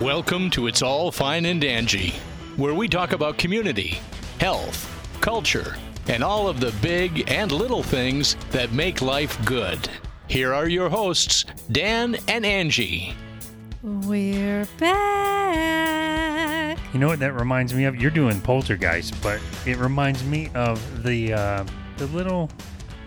Welcome to It's All Fine and Dangy, where we talk about community, health, culture, and all of the big and little things that make life good. Here are your hosts, Dan and Angie. We're back. You know what that reminds me of? You're doing Poltergeist, but it reminds me of the uh, the little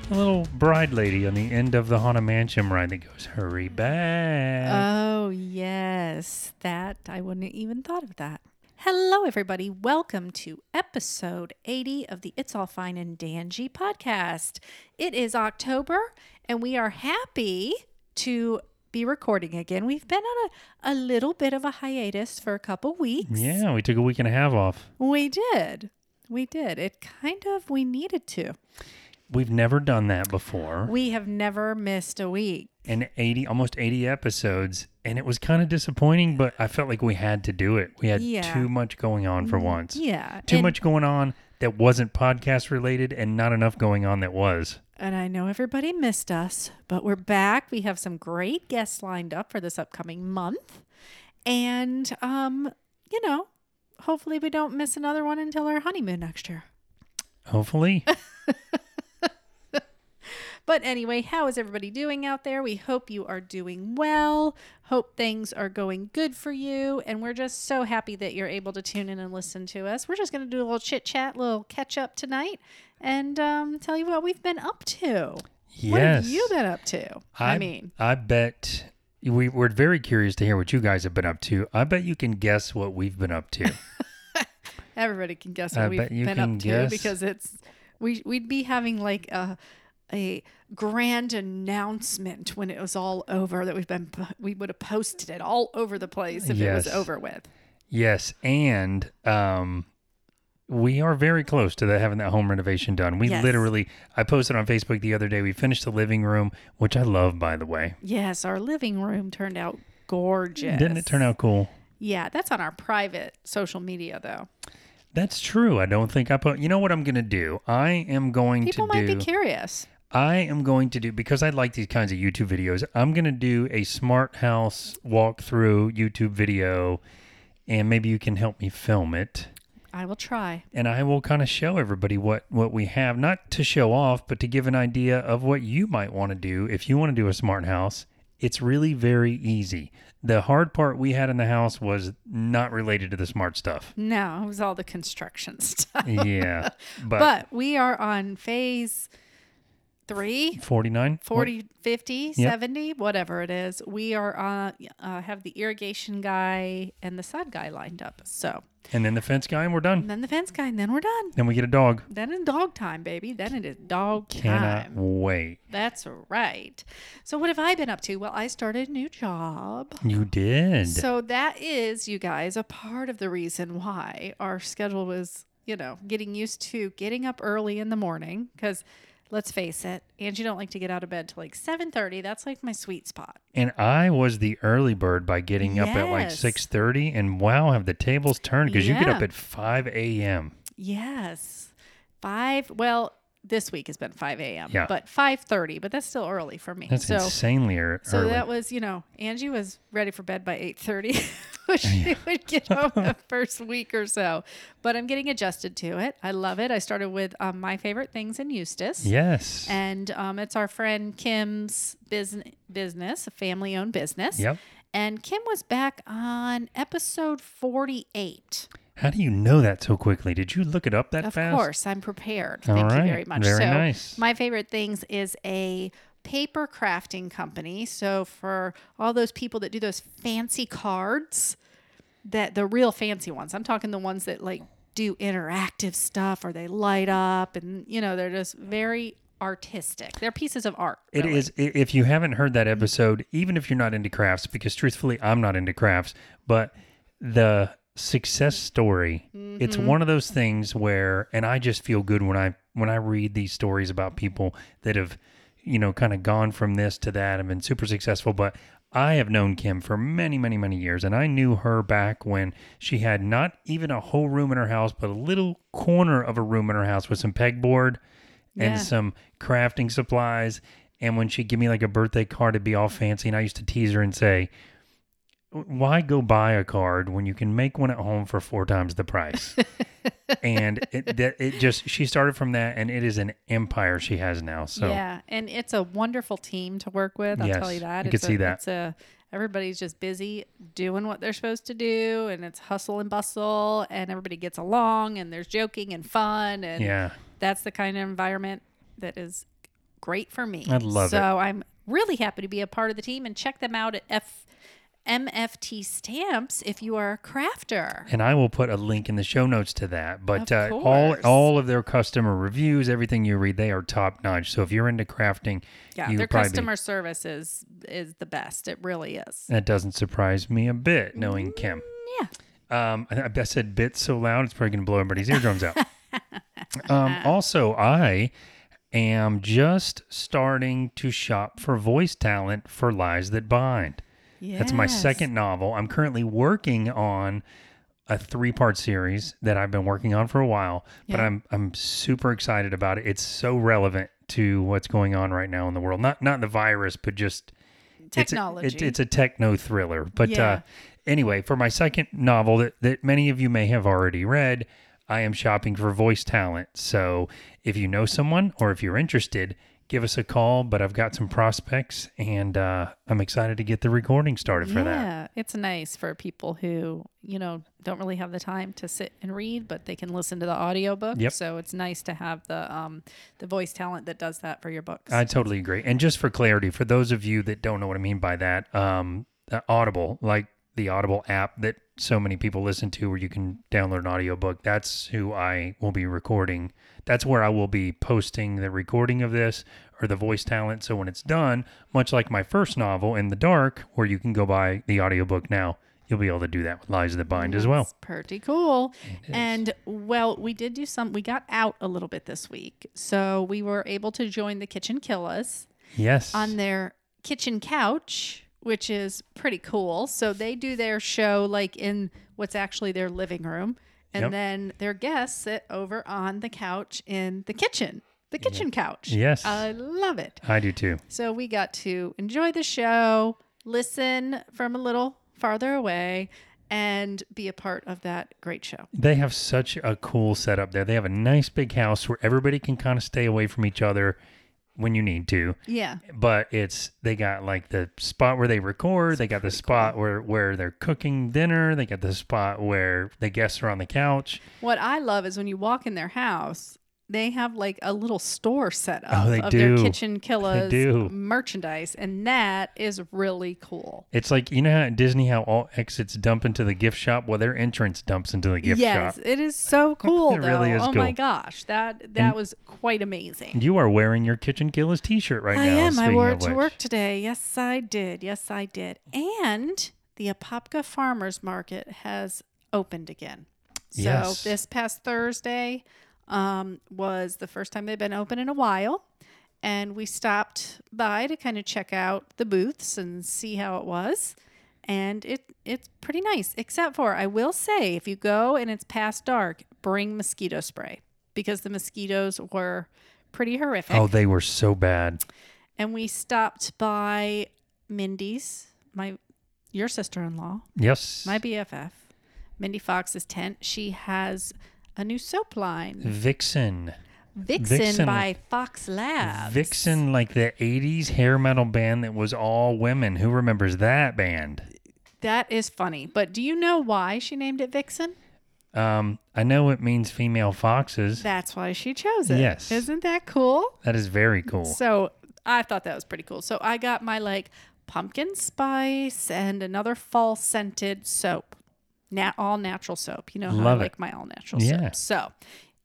the little bride lady on the end of the Haunted Mansion ride that goes, "Hurry back." Oh, yes. That, I wouldn't even thought of that. Hello, everybody. Welcome to episode 80 of the It's All Fine and Dangy podcast. It is October, and we are happy to be recording again. We've been on a, a little bit of a hiatus for a couple weeks. yeah, we took a week and a half off. We did. We did. It kind of, we needed to. We've never done that before. We have never missed a week. and 80 almost 80 episodes and it was kind of disappointing but i felt like we had to do it we had Yeah. Mm, too much going on for once Yeah. too and- much going on that wasn't podcast related and not enough going on that was And I know everybody missed us, but we're back. We have some great guests lined up for this upcoming month. And um, you know, hopefully we don't miss another one until our honeymoon next year. hopefully But anyway, how is everybody doing out there? We hope you are doing well. Hope things are going good for you. And we're just so happy that you're able to tune in and listen to us. We're just going to do a little chit chat, little catch up tonight, and um, tell you what we've been up to. yes What have you been up to? I, I mean, i bet we, we're very curious to hear what you guys have been up to i bet you can guess what we've been up to everybody can guess I what we've bet you been can up to guess. because it's we we'd be having like a a grand announcement when it was all over that we've been we would have posted it all over the place if it was over with. yes and um we are very close to that, having that home renovation done. We Yes. literally, I posted on Facebook the other day. We finished the living room, which I love, by the way. Yes, our living room turned out gorgeous. Didn't it turn out cool? Yeah, that's on our private social media though. That's true. I don't think I put. You know what I'm going to do? I am going People to People might do. be curious. I am going to do because I like these kinds of YouTube videos. I'm going to do a smart house walkthrough YouTube video, and maybe you can help me film it. I will try. And I will kind of show everybody what what we have, not to show off, but to give an idea of what you might want to do if you want to do a smart house. It's really very easy. The hard part we had in the house was not related to the smart stuff. No, it was all the construction stuff. Yeah, but, But we are on phase three 49 40 50 Yep. 70 whatever it is we are uh, uh have the irrigation guy and the sod guy lined up so and then the fence guy, and we're done. and then the fence guy and then we're done Then we get a dog. then it's dog time baby then it is dog Cannot time wait. that's right so what have i been up to well i started a new job You did. so that is you guys a part of the reason why our schedule was you know getting used to getting up early in the morning because let's face it angie don't like to get out of bed till like 7.30 that's like my sweet spot and I was the early bird by getting up at like Yes. 6:30 and wow, have the tables turned cuz you get up at 5 a.m. yes five well this week has been 5 a.m Yeah. but 5.30 but that's still early for me. That's so insanely ear- so that was you know angie was ready for bed by 8.30 when she would get home the first week or so but i'm getting adjusted to it. I love it. I started with um, my favorite things in eustis. Yes. and um, it's our friend kim's business business a family owned business. Yep. And kim was back on episode 48 How do you know that so quickly? Did you look it up that of fast? Of course i'm prepared All thank right. you very much Very so nice. my favorite things is a paper crafting company so for all those people that do those fancy cards that the real fancy ones i'm talking the ones that like do interactive stuff or they light up and you know they're just very artistic they're pieces of art It really. is. i- If you haven't heard that episode, even if you're not into crafts, because truthfully, I'm not into crafts, but the success story, it's Mm-hmm. one of those things where, and I just feel good when I when I read these stories about people that have, you know, kind of gone from this to that and been super successful. But I have known Kim for many, many, many years, and I knew her back when she had not even a whole room in her house, but a little corner of a room in her house with some pegboard and Yeah. some crafting supplies. And when she'd give me like a birthday card, it'd be all fancy. And I used to tease her and say, why go buy a card when you can make one at home for four times the price? and it, that it just she started from that, and it is an empire she has now. So Yeah, and it's a wonderful team to work with. I'll Yes, tell you that. you it's could see that. It's a everybody's just busy doing what they're supposed to do, and it's hustle and bustle, and everybody gets along, and there's joking and fun, and yeah, that's the kind of environment that is great for me. I love it. so I'm really happy to be a part of the team, and check them out at F. MFT stamps if you are a crafter. and I will put a link in the show notes to that. But Of uh, all all of their customer reviews, everything you read, they are top notch. So if you're into crafting, Yeah, you their probably be- customer service is is the best. It really is. that doesn't surprise me a bit, knowing Kim. Yeah. Um, I, I said bit so loud, it's probably going to blow everybody's eardrums out. um, also, I am just starting to shop for voice talent for Lies That Bind. That's my second novel. I'm currently working on a three-part series that I've been working on for a while, but I'm I'm super excited about it. It's so relevant to what's going on right now in the world. Not not the virus, but just technology. it's a, it, it's a techno thriller. But Yeah. uh, anyway, for my second novel that, that many of you may have already read, I am shopping for voice talent. So if you know someone or if you're interested, give us a call. But I've got some prospects and uh, I'm excited to get the recording started for that. yeah, it's nice for people who, you know, don't really have the time to sit and read, but they can listen to the audiobook. Yep. So it's nice to have the um the voice talent that does that for your books. I totally agree. And just for clarity, for those of you that don't know what I mean by that, um, uh, Audible, like the Audible app that so many people listen to, where you can download an audiobook, that's who I will be recording. That's where I will be posting the recording of this or the voice talent. So when it's done, much like my first novel, In the Dark, where you can go buy the audiobook now, you'll be able to do that with Lies of the Bind as well. Pretty cool. And well, we did do some we got out a little bit this week. So we were able to join the Kitchen Killas Yes. on their kitchen couch, which is pretty cool. So they do their show like in what's actually their living room, and Yep. then their guests sit over on the couch in the kitchen, the kitchen couch. Yes. I love it. I do too. So we got to enjoy the show, listen from a little farther away, and be a part of that great show. They have such a cool setup there. They have a nice big house where everybody can kind of stay away from each other when you need to. Yeah. But it's they got like the spot where they record, they got the spot where where they're cooking dinner, they got the spot where the guests are on the couch. What I love is when you walk in their house, they have like a little store set oh, up Oh, they of do. their kitchen killas do. merchandise, and that is really cool. It's like you know how at Disney how all exits dump into the gift shop? Well their entrance dumps into the gift yes, shop. Yes it is so cool. It really is Oh my gosh, that that was quite amazing. You are wearing your Kitchen Killas t shirt right I now. am. I wore it to which. work today. Yes, I did. Yes, I did. And the Apopka Farmers Market has opened again. So Yes. this past Thursday um, was the first time they've been open in a while. And we stopped by to kind of check out the booths and see how it was. And it it's pretty nice, except for I will say if you go and it's past dark, bring mosquito spray because the mosquitoes were pretty horrific Oh, they were so bad. and we stopped by Mindy's, my your sister-in-law, Yes. my BFF, Mindy Fox's tent. She has a new soap line, Vixen. Vixen, Vixen. by Fox Labs. Vixen, like the 80s hair metal band that was all women. Who remembers that band? That is funny, but do you know why she named it Vixen? Um, I know it means female foxes. That's why she chose it. Yes. Isn't that cool? That is very cool. So I thought that was pretty cool. So I got my like pumpkin spice and another fall scented soap. All natural soap. You know how Love I it. like my all natural Yeah. soap. So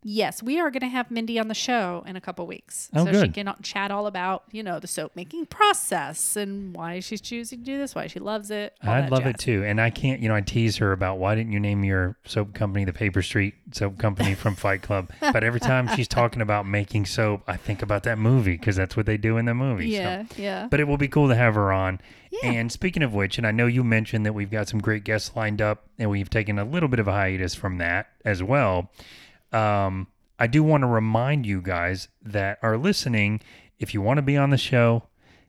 yes, we are gonna have Mindy on the show in a couple weeks. Oh, so she can chat all about, you know, the soap making process and why she's choosing to do this, why she loves it. I'd that love it too. And I can't, you know, I tease her about why didn't you name your soap company the Paper Street Soap Company from Fight Club? But every time she's talking about making soap, I think about that movie because that's what they do in the movie. so. Yeah, yeah. But it will be cool to have her on. Yeah. And speaking of which, and I know you mentioned that we've got some great guests lined up, and we've taken a little bit of a hiatus from that as well. Um, I do want to remind you guys that are listening if you want to be on the show,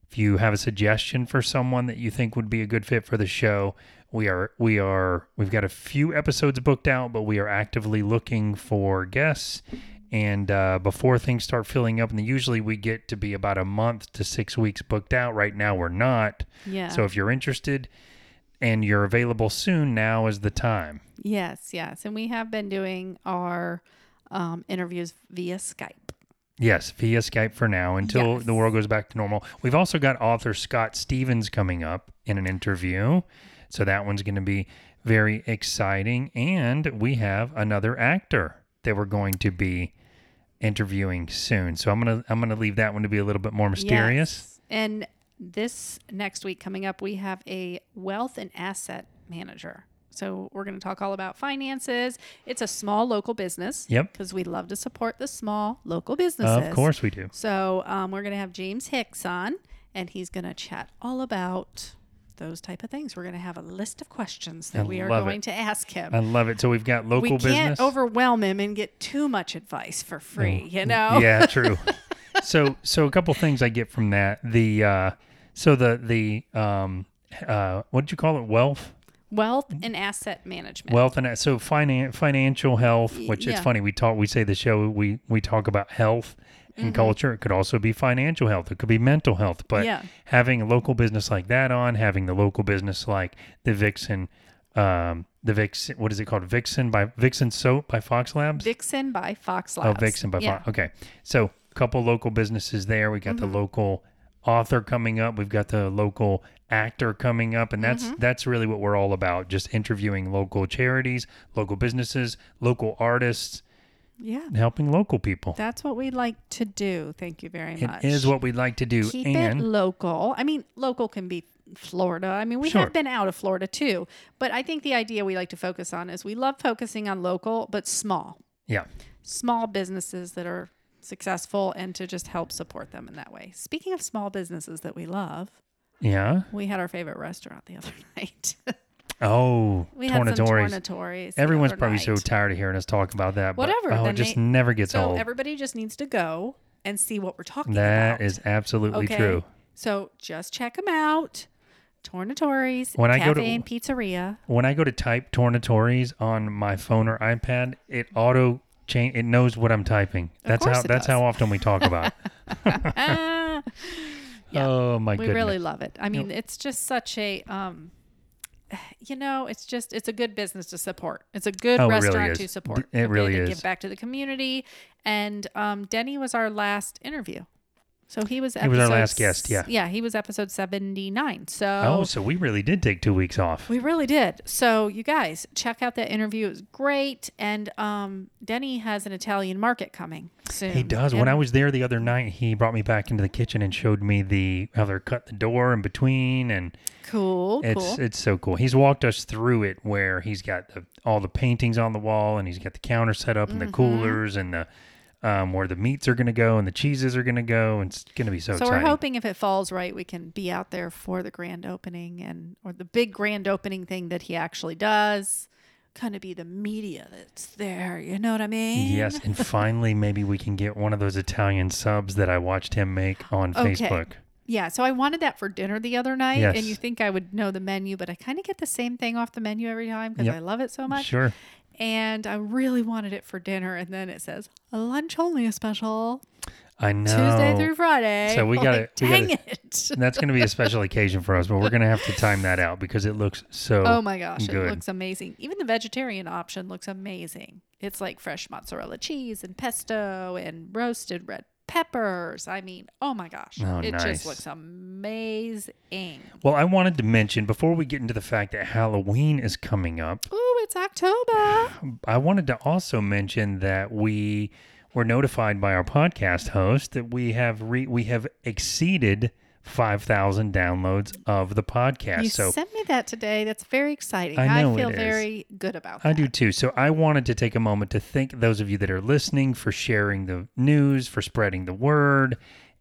if you have a suggestion for someone that you think would be a good fit for the show, we are we are we've got a few episodes booked out, but we are actively looking for guests. And uh, before things start filling up, and usually we get to be about a month to six weeks booked out. Right now, we're not. Yeah. So if you're interested and you're available soon, now is the time. yes, yes. And we have been doing our um, interviews via Skype. Yes, via Skype for now until Yes. the world goes back to normal. We've also got author Scott Stevens coming up in an interview. So that one's going to be very exciting. And we have another actor that we're going to be interviewing soon. So I'm going to I'm going to leave that one to be a little bit more mysterious. Yes. And this next week coming up, we have a wealth and asset manager. So we're going to talk all about finances. It's a small local business. Yep. Because we love to support the small local businesses. Of course we do. So um, we're going to have James Hicks on, and he's going to chat all about those type of things. We're going to have a list of questions that I we are going it. to ask him. I love it. So we've got local we can't business. overwhelm him and get too much advice for free, you know? Yeah, true. so so a couple things I get from that. The uh so the the um uh what did you call it? Wealth? Wealth and asset management. Wealth and so finan- financial health, which yeah. it's funny we talk we say the show we we talk about health and Mm-hmm. culture. It could also be financial health. It could be mental health. But Yeah. having a local business like that on, having the local business like the Vixen um the Vixen what is it called? Vixen by Vixen Soap by Fox Labs? Vixen by Fox Labs. Oh, Vixen by yeah. Fox. Okay. So couple local businesses there. We got Mm-hmm. the local author coming up. We've got the local actor coming up. And that's Mm-hmm. that's really what we're all about. Just interviewing local charities, local businesses, local artists, Yeah. and helping local people. That's what we like to do. Thank you very much. is what we'd like to do. Keep and it local. I mean, local can be Florida. I mean, we Sure. have been out of Florida too. But I think the idea we like to focus on is we love focusing on local, but small, yeah. small businesses that are successful and to just help support them in that way. Speaking of small businesses that we love, Yeah. we had our favorite restaurant the other night. Oh, we had some Tornatories. tornatories. Everyone's probably so tired of hearing us talk about that. but, Whatever, oh, then it just they- never gets So old. everybody just needs to go and see what we're talking That about. That is absolutely okay. true. So just check them out. Tornatories, When I Cafe go to- and Pizzeria. when I go to type Tornatories on my phone or iPad, it auto change. It knows what I'm typing. That's how. That's does. how often we talk about. it. Ah, Yeah. Oh my god. we goodness! really love it. I mean, it's just such a, um, you know, it's just it's a good business to support. It's a good Oh, it really restaurant to support. It really to is. Give back to the community. And um, Denny was our last interview. So he was. He was our episode last guest, yeah. Yeah, he was episode seventy nine. So oh, so we really did take two weeks off. We really did. So you guys check out that interview. It was great. And um, Denny has an Italian market coming soon. He does. When I was there the other night, he brought me back into the kitchen and showed me the how they're cut the door in between, and cool, it's cool. it's so cool. He's walked us through it where he's got the, all the paintings on the wall, and he's got the counter set up, and Mm-hmm. the coolers, and the um, where the meats are going to go, and the cheeses are going to go, and it's going to be so, so exciting. we're hoping if it falls right, we can be out there for the grand opening and or the big grand opening thing that he actually does. Kind of be the media that's there. You know what I mean? Yes, and finally, maybe we can get one of those Italian subs that I watched him make on Okay. Facebook. Yeah, so I wanted that for dinner the other night, Yes. and you think I would know the menu, but I kind of get the same thing off the menu every time because Yep. I love it so much. Sure. And I really wanted it for dinner. And then it says a lunch only special I know. Tuesday through Friday. So we gotta- like, we gotta- dang it. That's going to be a special occasion for us, but we're going to have to time that out because it looks so. Oh my gosh, good. it looks amazing. Even the vegetarian option looks amazing. It's like fresh mozzarella cheese and pesto and roasted red peppers. I mean, oh my gosh, Oh, it nice. just looks amazing. Well, I wanted to mention before we get into the fact that Halloween is coming up, Ooh, it's October. I wanted to also mention that we were notified by our podcast host that we have re- we have exceeded 5,000 downloads of the podcast. You so sent me that today. That's very exciting. I know feel very good about that. I do too. So I wanted to take a moment to thank those of you that are listening for sharing the news, for spreading the word.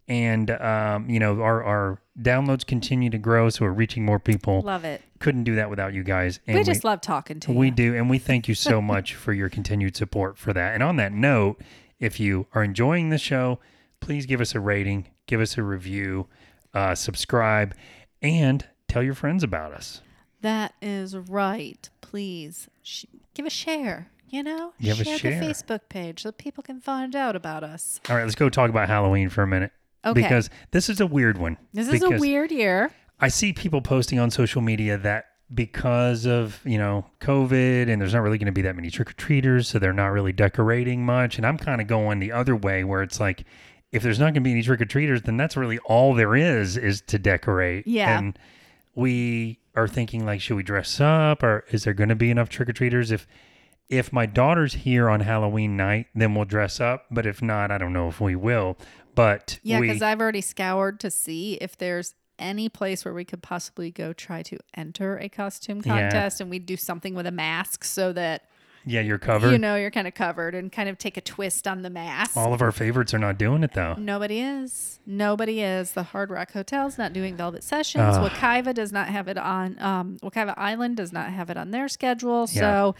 And, um, you know, our, our downloads continue to grow. So we're reaching more people. Love it. Couldn't do that without you guys. And We just love talking to we you. We do. And we thank you so much for your continued support for that. And on that note, if you are enjoying the show, please give us a rating, give us a review, uh, subscribe, and tell your friends about us. That is right. Please sh- give a share. You know, Give a share, share. the Facebook page so people can find out about us. All right, let's go talk about Halloween for a minute. Okay. Because this is a weird one. This is a weird year. I see people posting on social media that because of, you know, COVID and there's not really going to be that many trick or treaters, so they're not really decorating much. And I'm kind of going the other way where it's like, if there's not going to be any trick or treaters, then that's really all there is is to decorate. Yeah. And we are thinking like, should we dress up or is there going to be enough trick or treaters? If if my daughter's here on Halloween night, then we'll dress up. But if not, I don't know if we will. But Yeah, because I've already scoured to see if there's any place where we could possibly go try to enter a costume Yeah. contest and we'd do something with a mask so that yeah, you're covered. you know you're kind of covered and kind of take a twist on the mask. All of our favorites are not doing it though. Nobody is. Nobody is. The Hard Rock Hotel's not doing Velvet Sessions. Ugh. Wekiva does not have it on. Um, Wekiva Island does not have it on their schedule. Yeah. So,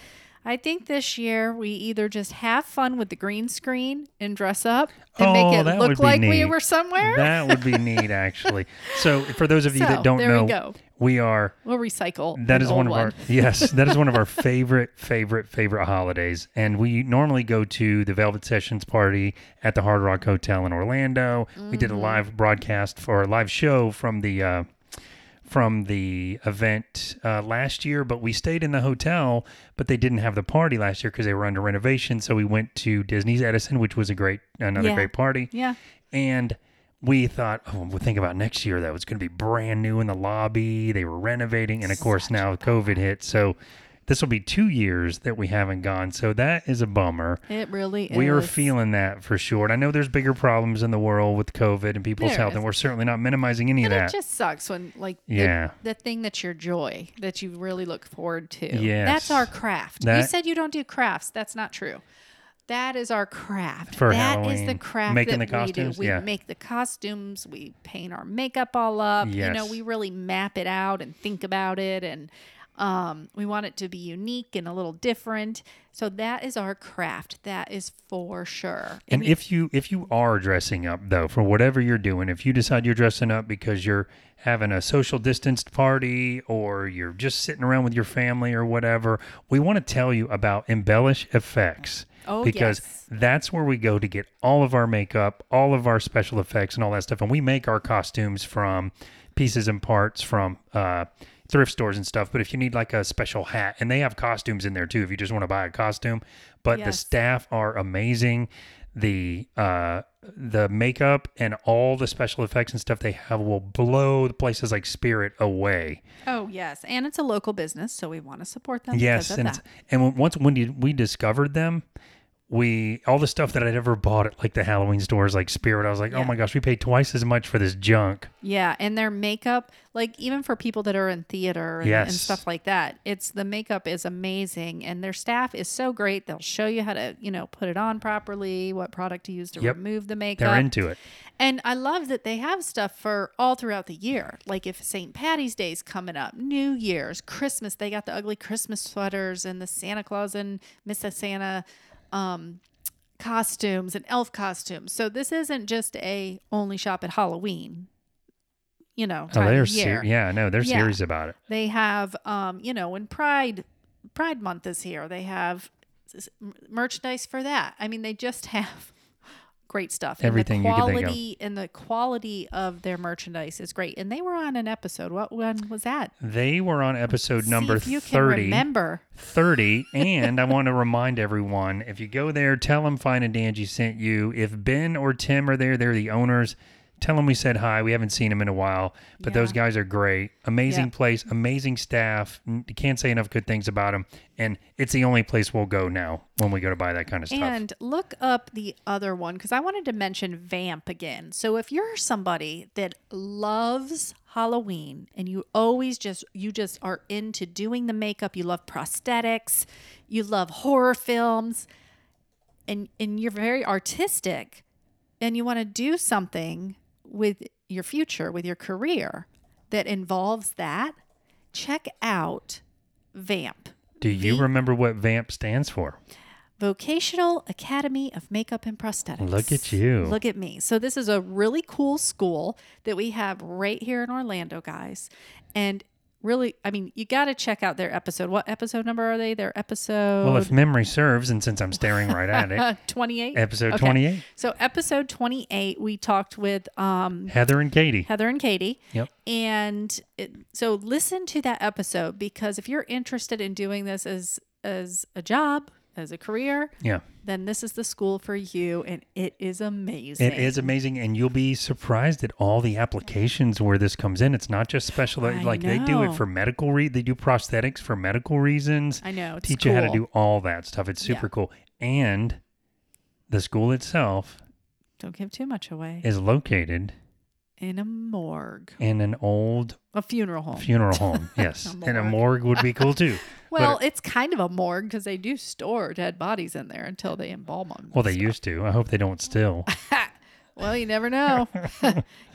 I think this year we either just have fun with the green screen and dress up and Oh, make it look like we were somewhere. That would be neat, actually. So, for those of you So, that don't there know, we are. We'll recycle. That is one of our yes. That is one of our favorite, favorite, favorite holidays, and we normally go to the Velvet Sessions party at the Hard Rock Hotel in Orlando. We Mm-hmm. did a live broadcast for a live show from the uh, from the event uh, last year, but we stayed in the hotel, but they didn't have the party last year because they were under renovation. So we went to Disney's Edison, which was a great another Yeah. great party. Yeah. And we thought, oh, we'll think about next year. That was going to be brand new in the lobby. They were renovating. And of course, now COVID hit. So this will be two years that we haven't gone. So that is a bummer. It really is. We are feeling that for sure. And I know there's bigger problems in the world with COVID and people's There health, is. and we're certainly not minimizing any And of that. it just sucks when, like, Yeah. the, thing that's your joy that you really look forward to. Yes. That's our craft. you said you don't do crafts. That's not true. That is our craft. For That is Halloween. the craft Making that the we do. We Yeah. make the costumes. We paint our makeup all up. Yes. You know, we really map it out and think about it, and um, we want it to be unique and a little different. So that is our craft. That is for sure. And if you if you are dressing up though for whatever you're doing, if you decide you're dressing up because you're having a social distanced party or you're just sitting around with your family or whatever, we want to tell you about Embellish Effects. Oh, because yes. that's where we go to get all of our makeup, all of our special effects and all that stuff. And we make our costumes from pieces and parts from uh thrift stores and stuff. But if you need like a special hat, and they have costumes in there too, if you just want to buy a costume. But the staff are amazing. The uh the makeup and all the special effects and stuff they have will blow the places like Spirit away. oh yes, and it's a local business, so we want to support them. Yes, because of and and once when we discovered them, we all the stuff that I'd ever bought at like the Halloween stores, like Spirit, I was like, oh my gosh, we paid twice as much for this junk. Yeah, and their makeup, like even for people that are in theater and, and stuff like that, it's the makeup is amazing, and their staff is so great. They'll show you how to, you know, put it on properly, what product to use to Yep. remove the makeup. They're into it. And I love that they have stuff for all throughout the year. Like if St. Patty's Day's coming up, New Year's, Christmas, they got the ugly Christmas sweaters and the Santa Claus and Mrs. Santa um, costumes and elf costumes. So this isn't just a only shop at Halloween. You know, Oh, they're ser- yeah, no, they're Yeah. serious about it. They have, um, you know, when Pride Pride Month is here, they have merchandise for that. I mean, they just have great stuff. Everything and the you could think of. quality and the quality of their merchandise is great. And they were on an episode. What one was that? They were on episode See number if you can 30. remember. 30 and i want to remind everyone if you go there tell them fine and dangy sent you if ben or tim are there they're the owners tell them we said hi. We haven't seen them in a while but those guys are great. Amazing Yeah. place amazing staff. Can't say enough good things about them and it's the only place we'll go now when we go to buy that kind of stuff. And look up the other one because I wanted to mention Vamp again. So if you're somebody that loves Halloween and you always just you just are into doing the makeup, you love prosthetics, you love horror films, and and you're very artistic and you want to do something with your future, with your career that involves that, check out Vamp. do you V- remember what vamp stands for Vocational Academy of Makeup and Prosthetics. Look at you. Look at me. So this is a really cool school that we have right here in Orlando, guys. And really, I mean, you got to check out their episode. What episode number are they? Their episode Well, if memory serves, and since I'm staring right at it, 28. episode Okay. 28, So episode 28, we talked with um, Heather and Katie. Heather and Katie. Yep. And it, so listen to that episode because if you're interested in doing this as as a job, as a career, Yeah. Then this is the school for you and it is amazing. It is amazing, and you'll be surprised at all the applications where this comes in. It's not just special; I like they do it for medical. Re- they do prosthetics for medical reasons. I know. It's teach you how to do all that stuff. It's super Yeah. cool, and the school itself Don't give too much away. is located in a morgue. in an old A funeral home. funeral home. Yes, A and a morgue. would be cool too. well, but- it's kind of a morgue because they do store dead bodies in there until they embalm them. Well, they used to. I hope they don't still. Well, you never know.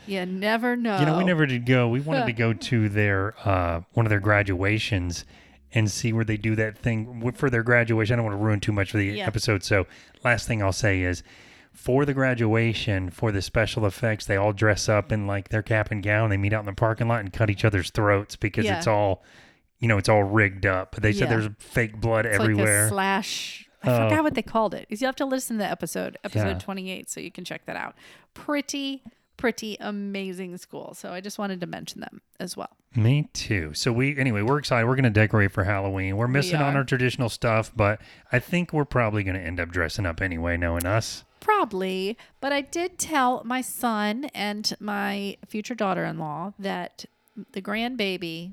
you never know. You know, we never did go. We wanted to go to their uh, one of their graduations and see where they do that thing for their graduation. I don't want to ruin too much for the Yeah. episode. So, last thing I'll say is for the graduation, for the special effects, they all dress up in like their cap and gown. They meet out in the parking lot and cut each other's throats because Yeah. it's all, you know, it's all rigged up. But they said there's fake blood It's everywhere. like slash. I Oh. forgot uh, what they called it. You have to listen to the episode, episode Yeah. 28, so you can check that out. Pretty, pretty amazing school. So I just wanted to mention them as well. Me too. So we anyway, we're excited. We're going to decorate for Halloween. We're missing on our traditional stuff, but I think we're probably going to end up dressing up anyway, knowing us. Probably, but I did tell my son and my future daughter in law that the grandbaby,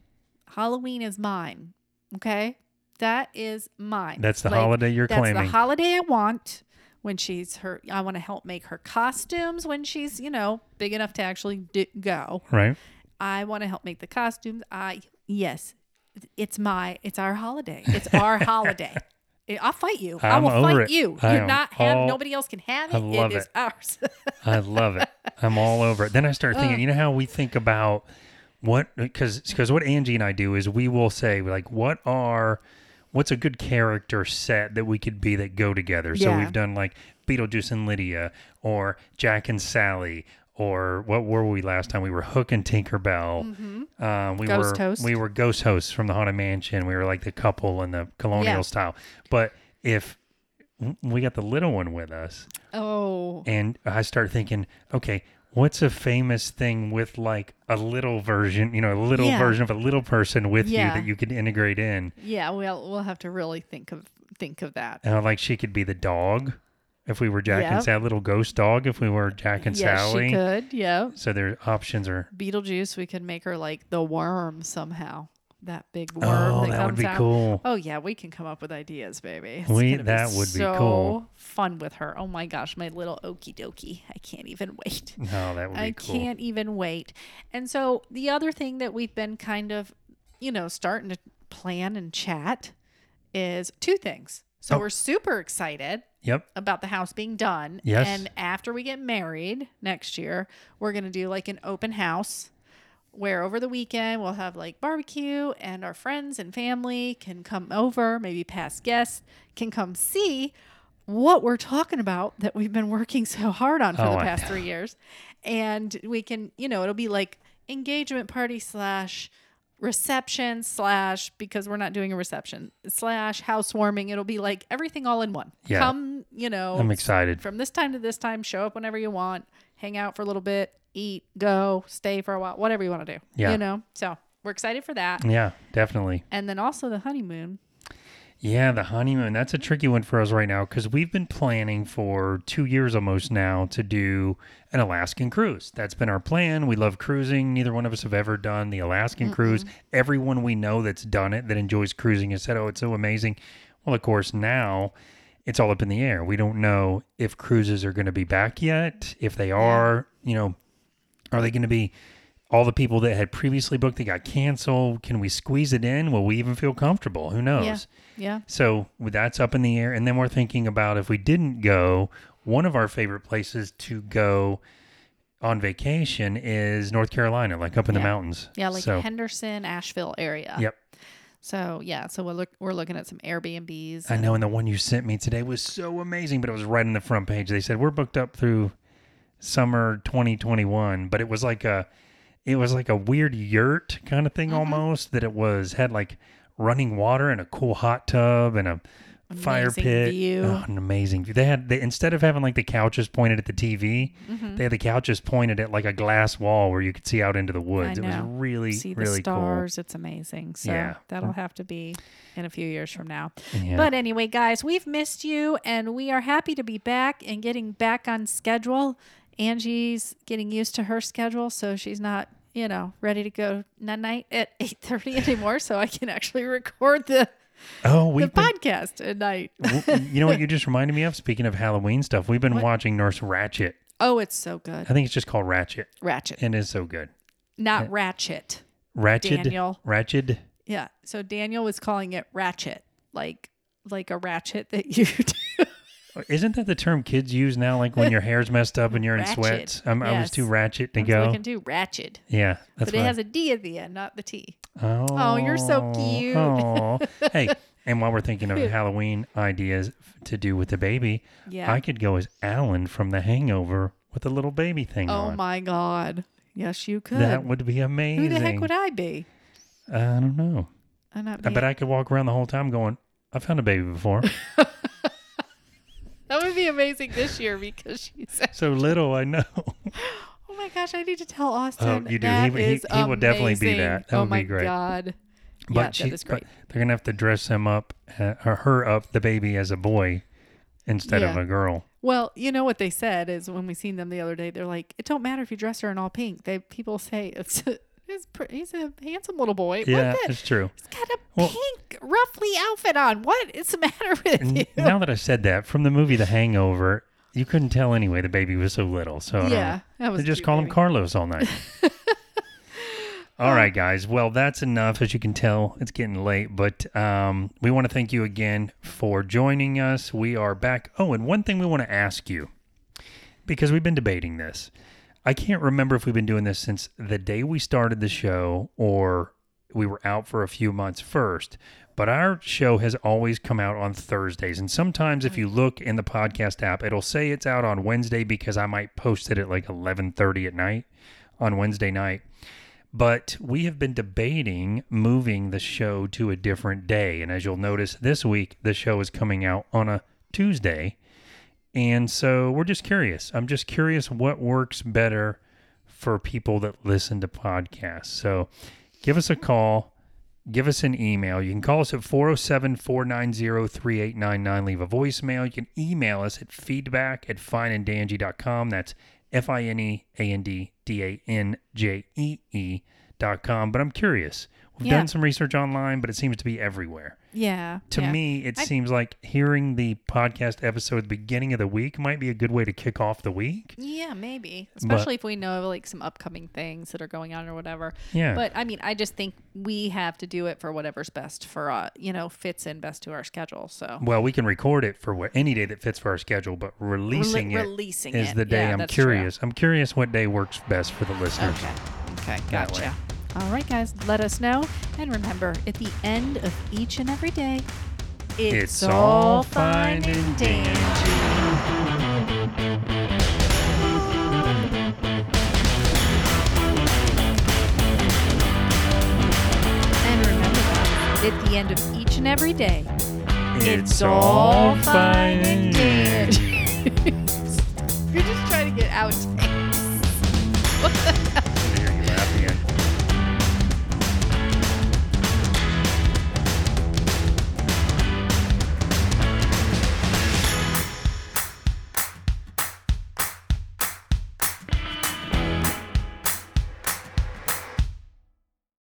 Halloween is mine. Okay? That is mine. That's the holiday you're that's claiming. That's the holiday I want when she's her. I want to help make her costumes when she's, you know, big enough to actually d- go. Right? I want to help make the costumes. I, yes, it's my, it's our holiday. It's our holiday. I'll fight you. I I'm will over fight it. you. I You're not have all- nobody else can have it. I love it is ours. I love it. I'm all over it. Then I start Uh. thinking, you know how we think about what because because what Angie and I do is we will say like what are what's a good character set that we could be that go together. So we've done like Beetlejuice and Lydia or Jack and Sally or what were we last time? We were Hook and Tinkerbell. Um, we Mm-hmm. Ghost were host. we were ghost hosts from the Haunted Mansion. We were like the couple in the colonial Yeah. style. But if we got the little one with us, oh, and I started thinking, okay, what's a famous thing with like a little version, you know, a little Yeah. version of a little person with Yeah. you that you could integrate in? yeah. Well, we'll have to really think of think of that. And like she could be the dog if we were Jack and. Sally, little ghost dog if we were Jack and yes, Sally. she could. Yeah. So their options are Beetlejuice. We could make her like the worm somehow. That big oh, worm. oh, that, that would comes be out. cool. Oh yeah, we can come up with ideas, baby. It's We- that would be so cool. Fun with her. Oh my gosh, my little okie dokie. I can't even wait. No, that would be I cool. can't even wait. And so the other thing that we've been kind of, you know, starting to plan and chat is two things. So Oh. we're super excited Yep. about the house being done. Yes. And after we get married next year, we're going to do like an open house where over the weekend we'll have like barbecue and our friends and family can come over, maybe past guests can come see what we're talking about that we've been working so hard on for Oh, the past three years. And we can, you know, it'll be like engagement party slash reception slash because we're not doing a reception slash housewarming. It'll be like everything all in one. Yeah. Come, you know, I'm excited. from this time to this time, show up whenever you want, hang out for a little bit, eat, go, stay for a while, whatever you want to do. Yeah. You know? So we're excited for that. Yeah, definitely. And then also the honeymoon. Yeah, the honeymoon. That's a tricky one for us right now because we've been planning for two years almost now to do an Alaskan cruise. That's been our plan. We love cruising. Neither one of us have ever done the Alaskan cruise. Everyone we know that's done it, that enjoys cruising, has said, oh, it's so amazing. Well, of course, now it's all up in the air. We don't know if cruises are going to be back yet. If they are, you know, are they going to be all the people that had previously booked that got canceled? Can we squeeze it in? Will we even feel comfortable? Who knows? Yeah. Yeah. So that's up in the air. And then we're thinking about if we didn't go, one of our favorite places to go on vacation is North Carolina, like up in the mountains. Yeah, like so, Henderson, Asheville area. Yep. So yeah, so we're look we're looking at some Airbnbs. I know. And the one you sent me today was so amazing, but it was right in the front page. They said we're booked up through summer 2021, but it was like a, it was like a weird yurt kind of thing Mm-hmm. almost that it was had like running water and a cool hot tub and a fire pit. view. Oh, an amazing view. They had they instead of having like the couches pointed at the TV, Mm-hmm. they had the couches pointed at like a glass wall where you could see out into the woods. It was really See the really stars. It's amazing. So Yeah. that'll have to be in a few years from now. Yeah. But anyway, guys, we've missed you and we are happy to be back and getting back on schedule. Angie's getting used to her schedule, so she's not, you know, ready to go night night at 8:30 anymore, so I can actually record the, oh, the we've been, podcast at night. you know what you just reminded me of? Speaking of Halloween stuff, we've been What? watching Nurse Ratchet. Oh, it's so good. I think it's just called Ratchet. Ratchet. And It is so good. Not Ratchet. Ratchet. Daniel. Ratchet. Yeah. So Daniel was calling it Ratchet, like like a ratchet that you do. Isn't that the term kids use now? Like when your hair's messed up and you're in Ratchet. sweats. I'm, I was Yes. too ratchet to I go. can do. Ratchet. Yeah, that's but it I- has a D at the end, not the T. Oh, Oh, you're so cute. Oh, hey, and while we're thinking of Halloween ideas to do with the baby, Yeah. I could go as Alan from The Hangover with a little baby thing oh on. my God. Yes, you could. That would be amazing. Who the heck would I be? I don't know. I'm not I bet I could walk around the whole time going, "I found a baby before." that would be amazing this year because she's. so little, I know. Oh my gosh! I need to tell Austin. Oh, you do. That He- he- is he will definitely be that. That oh would be my great. God. But yeah, she, that is great. but they're gonna have to dress him up, uh, or her up, the baby as a boy instead of a girl. Well, you know what they said is when we seen them the other day, they're like, it don't matter if you dress her in all pink. They people say it's he's, pr- he's a handsome little boy. Yeah, what the? it's true. He's got a Well- pink ruffly outfit on. What is the matter with N- you? now that I said that, from the movie The Hangover, you couldn't tell anyway. The baby was so little, so yeah, that was they just call him. Carlos all night. all right, guys. Well, that's enough. As you can tell, it's getting late, but um, we want to thank you again for joining us. We are back. Oh, and one thing we want to ask you because we've been debating this. I can't remember if we've been doing this since the day we started the show or we were out for a few months first. But our show has always come out on Thursdays. And sometimes if you mm. look in the podcast app, it'll say it's out on Wednesday because I might post it at like 11:30 at night on Wednesday night. But we have been debating moving the show to a different day. And as you'll notice this week, the show is coming out on a Tuesday. And so we're just curious. I'm just curious what works better for people that listen to podcasts. So give us a call, give us an email. You can call us at 407 490 3899. Leave a voicemail. You can email us at feedback at fineanddangy.com. That's F I N E A N D D A N J E E dot com. But I'm curious. We've Yeah. done some research online, but it seems to be everywhere. Yeah. To yeah. me, it I- seems like hearing the podcast episode at the beginning of the week might be a good way to kick off the week. Yeah, maybe. Especially if we know like some upcoming things that are going on or whatever. Yeah. But I mean, I just think we have to do it for whatever's best for uh, you know, fits in best to our schedule. So Well, we can record it for what, any day that fits for our schedule, but releasing it releasing is it. the day Yeah, I'm that's true. curious. I'm curious what day works best for the listeners. Okay. Okay. Gotcha. All right, guys. Let us know. And remember, at the end of each and every day, it's, It's all fine and dandy. And remember, at the end of each and every day, It's all fine and dandy. You're just trying to get the